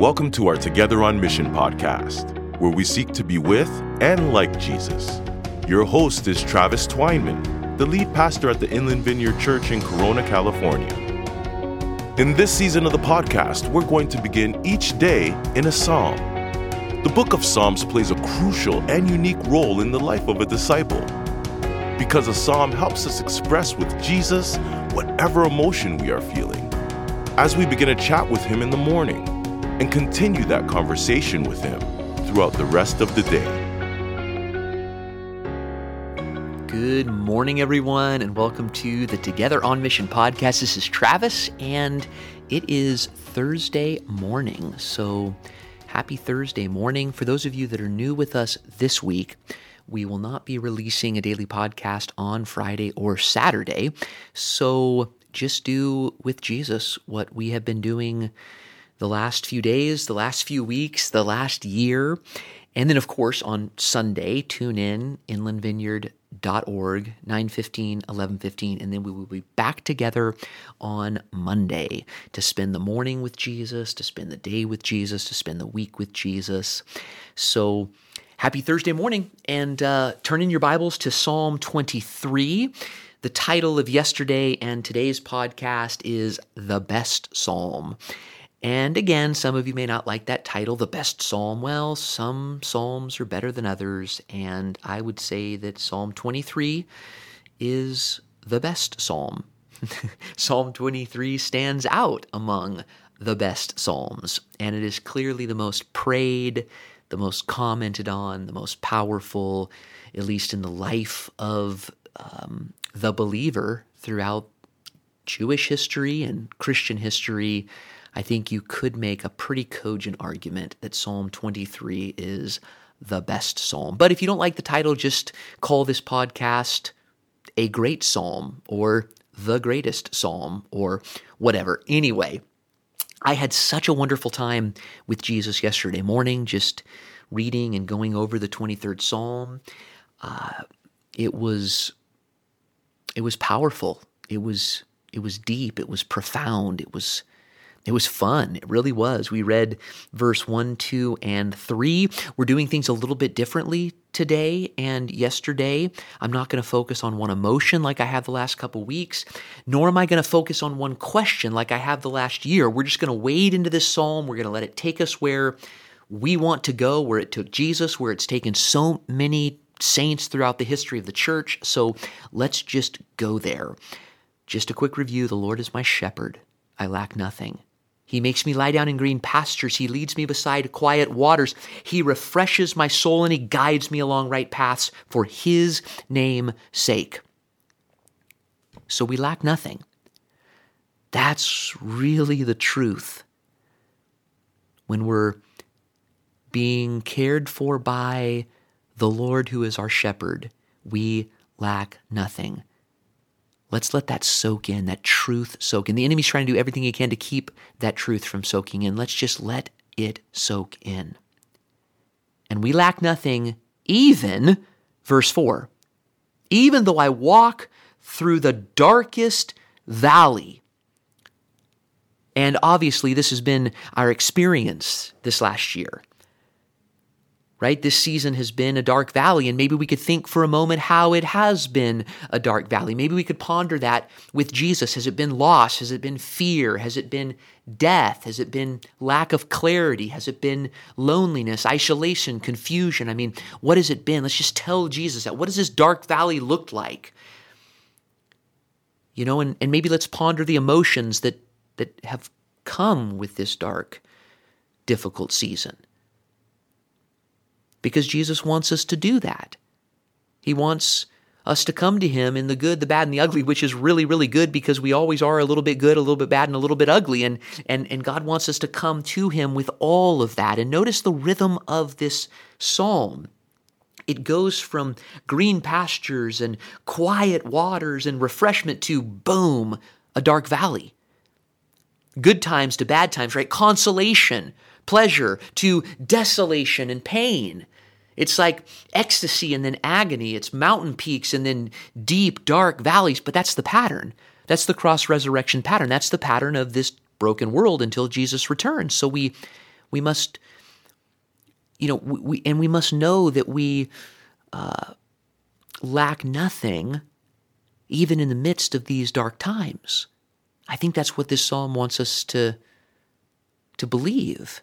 Welcome to our Together on Mission podcast, where we seek to be with and like Jesus. Your host is Travis Twineman, the lead pastor at the Inland Vineyard Church in Corona, California. In this season of the podcast, we're going to begin each day in a psalm. The book of Psalms plays a crucial and unique role in the life of a disciple because a psalm helps us express with Jesus whatever emotion we are feeling as we begin a chat with Him in the morning and continue that conversation with Him throughout the rest of the day. Good morning, everyone, and welcome to the Together on Mission podcast. This is Travis, and it is Thursday morning. So, happy Thursday morning. For those of you that are new with us this week, we will not be releasing a daily podcast on Friday or Saturday. So, just do with Jesus what we have been doing the last few days, the last few weeks, the last year. And then, of course, on Sunday, tune in, inlandvineyard.org, 9.15, 11.15, and then we will be back together on Monday to spend the morning with Jesus, to spend the day with Jesus, to spend the week with Jesus. So happy Thursday morning, and uh, turn in your Bibles to Psalm 23. The title of yesterday and today's podcast is The Best Psalm. And again, some of you may not like that title, The Best Psalm. Well, some psalms are better than others, and I would say that Psalm 23 is the best psalm. psalm 23 stands out among the best psalms, and it is clearly the most prayed, the most commented on, the most powerful, at least in the life of um, the believer throughout Jewish history and Christian history, I think you could make a pretty cogent argument that Psalm 23 is the best psalm. But if you don't like the title, just call this podcast a great psalm or the greatest psalm or whatever. Anyway, I had such a wonderful time with Jesus yesterday morning, just reading and going over the 23rd psalm. Uh, it was it was powerful. It was it was deep. It was profound. It was it was fun. It really was. We read verse 1, 2, and 3. We're doing things a little bit differently today and yesterday. I'm not going to focus on one emotion like I have the last couple weeks, nor am I going to focus on one question like I have the last year. We're just going to wade into this psalm. We're going to let it take us where we want to go, where it took Jesus, where it's taken so many saints throughout the history of the church. So let's just go there. Just a quick review The Lord is my shepherd, I lack nothing. He makes me lie down in green pastures. He leads me beside quiet waters. He refreshes my soul and he guides me along right paths for his name's sake. So we lack nothing. That's really the truth. When we're being cared for by the Lord who is our shepherd, we lack nothing. Let's let that soak in, that truth soak in. The enemy's trying to do everything he can to keep that truth from soaking in. Let's just let it soak in. And we lack nothing, even, verse 4, even though I walk through the darkest valley. And obviously, this has been our experience this last year right? This season has been a dark valley, and maybe we could think for a moment how it has been a dark valley. Maybe we could ponder that with Jesus. Has it been loss? Has it been fear? Has it been death? Has it been lack of clarity? Has it been loneliness, isolation, confusion? I mean, what has it been? Let's just tell Jesus that. What does this dark valley look like? You know, and, and maybe let's ponder the emotions that that have come with this dark, difficult season because Jesus wants us to do that. He wants us to come to Him in the good, the bad, and the ugly, which is really, really good because we always are a little bit good, a little bit bad, and a little bit ugly. And, and, and God wants us to come to Him with all of that. And notice the rhythm of this psalm. It goes from green pastures and quiet waters and refreshment to boom, a dark valley. Good times to bad times, right? Consolation, pleasure to desolation and pain. It's like ecstasy and then agony. It's mountain peaks and then deep, dark valleys, but that's the pattern. That's the cross resurrection pattern. That's the pattern of this broken world until Jesus returns. So we We must, you know, we, and we must know that we uh, lack nothing even in the midst of these dark times. I think that's what this psalm wants us to, to believe.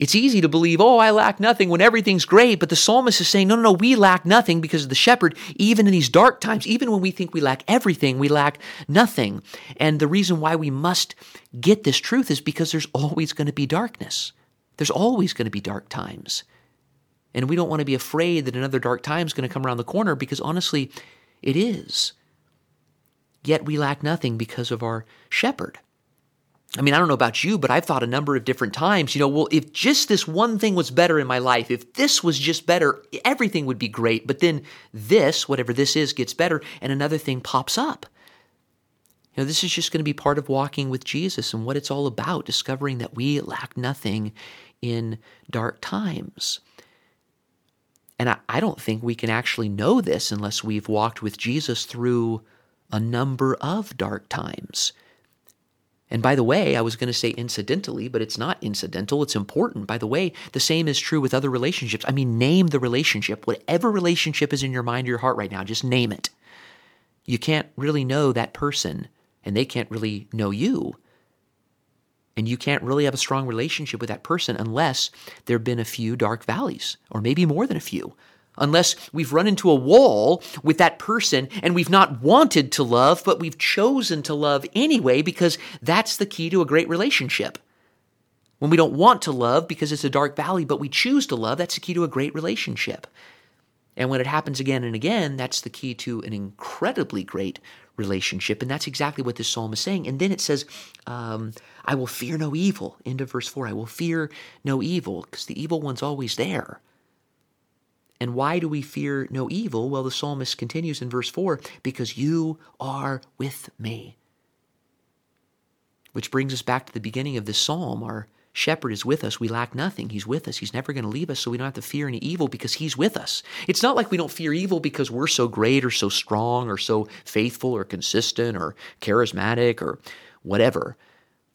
It's easy to believe, oh, I lack nothing when everything's great, but the psalmist is saying, no, no, no, we lack nothing because of the shepherd, even in these dark times, even when we think we lack everything, we lack nothing. And the reason why we must get this truth is because there's always going to be darkness. There's always going to be dark times. And we don't want to be afraid that another dark time is going to come around the corner because honestly, it is. Yet we lack nothing because of our shepherd. I mean, I don't know about you, but I've thought a number of different times, you know, well, if just this one thing was better in my life, if this was just better, everything would be great. But then this, whatever this is, gets better and another thing pops up. You know, this is just going to be part of walking with Jesus and what it's all about, discovering that we lack nothing in dark times. And I, I don't think we can actually know this unless we've walked with Jesus through a number of dark times. And by the way, I was going to say incidentally, but it's not incidental, it's important. By the way, the same is true with other relationships. I mean, name the relationship. Whatever relationship is in your mind or your heart right now, just name it. You can't really know that person, and they can't really know you. And you can't really have a strong relationship with that person unless there have been a few dark valleys, or maybe more than a few unless we've run into a wall with that person and we've not wanted to love, but we've chosen to love anyway, because that's the key to a great relationship. When we don't want to love because it's a dark valley, but we choose to love, that's the key to a great relationship. And when it happens again and again, that's the key to an incredibly great relationship. And that's exactly what this psalm is saying. And then it says, um, I will fear no evil. Into verse 4 I will fear no evil, because the evil one's always there. And why do we fear no evil? Well, the psalmist continues in verse 4 because you are with me. Which brings us back to the beginning of this psalm. Our shepherd is with us. We lack nothing. He's with us. He's never going to leave us, so we don't have to fear any evil because he's with us. It's not like we don't fear evil because we're so great or so strong or so faithful or consistent or charismatic or whatever.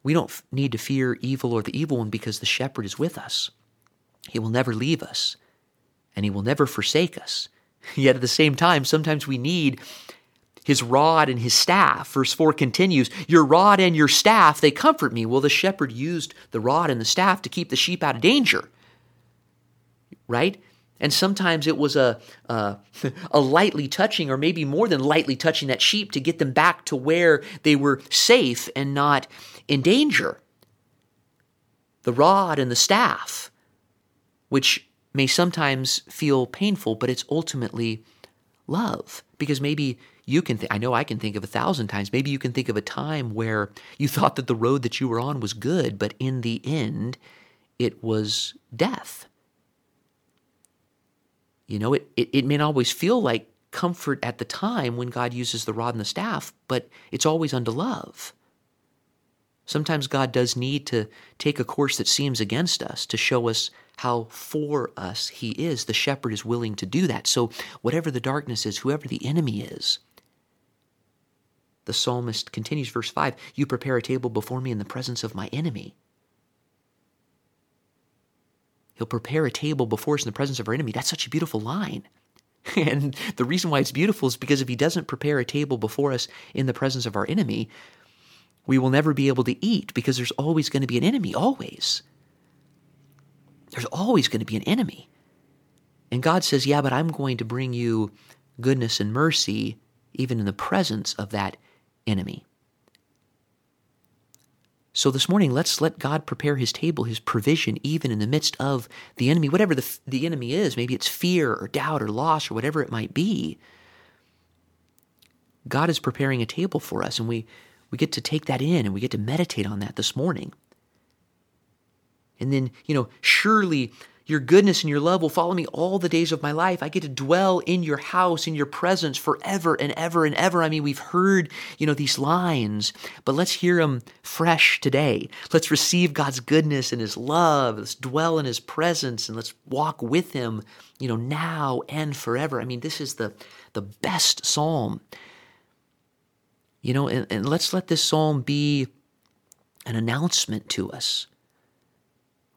We don't need to fear evil or the evil one because the shepherd is with us. He will never leave us and he will never forsake us. Yet at the same time, sometimes we need his rod and his staff. Verse 4 continues, Your rod and your staff, they comfort me. Well, the shepherd used the rod and the staff to keep the sheep out of danger. Right? And sometimes it was a, a, a, lightly touching, or maybe more than lightly touching that sheep to get them back to where they were safe and not in danger. The rod and the staff, which may sometimes feel painful, but it's ultimately love. Because maybe you can, th- I know I can think of a thousand times, maybe you can think of a time where you thought that the road that you were on was good, but in the end, it was death. You know, it, it, it may not always feel like comfort at the time when God uses the rod and the staff, but it's always unto love. Sometimes God does need to take a course that seems against us to show us how for us He is. The shepherd is willing to do that. So, whatever the darkness is, whoever the enemy is, the psalmist continues, verse 5 You prepare a table before me in the presence of my enemy. He'll prepare a table before us in the presence of our enemy. That's such a beautiful line. And the reason why it's beautiful is because if he doesn't prepare a table before us in the presence of our enemy, we will never be able to eat because there's always going to be an enemy, always. There's always going to be an enemy. And God says, Yeah, but I'm going to bring you goodness and mercy even in the presence of that enemy. So this morning, let's let God prepare his table, his provision, even in the midst of the enemy, whatever the, the enemy is. Maybe it's fear or doubt or loss or whatever it might be. God is preparing a table for us, and we, we get to take that in and we get to meditate on that this morning. And then, you know, surely your goodness and your love will follow me all the days of my life. I get to dwell in your house, in your presence forever and ever and ever. I mean, we've heard, you know, these lines, but let's hear them fresh today. Let's receive God's goodness and his love. Let's dwell in his presence and let's walk with him, you know, now and forever. I mean, this is the, the best psalm you know, and, and let's let this psalm be an announcement to us.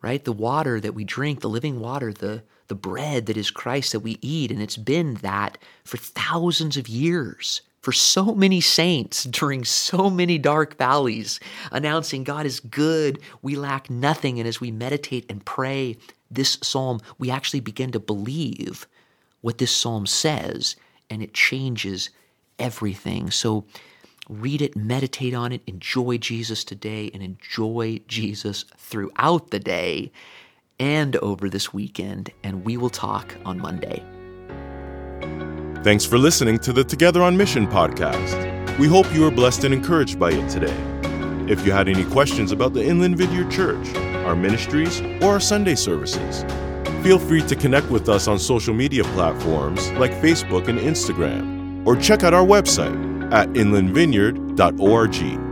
right? The water that we drink, the living water, the, the bread that is Christ that we eat. And it's been that for thousands of years, for so many saints during so many dark valleys, announcing God is good, we lack nothing. And as we meditate and pray this psalm, we actually begin to believe what this psalm says, and it changes everything. So, read it, meditate on it, enjoy Jesus today, and enjoy Jesus throughout the day and over this weekend. And we will talk on Monday. Thanks for listening to the Together on Mission podcast. We hope you were blessed and encouraged by it today. If you had any questions about the Inland Vineyard Church, our ministries, or our Sunday services, feel free to connect with us on social media platforms like Facebook and Instagram, or check out our website at inlandvineyard.org.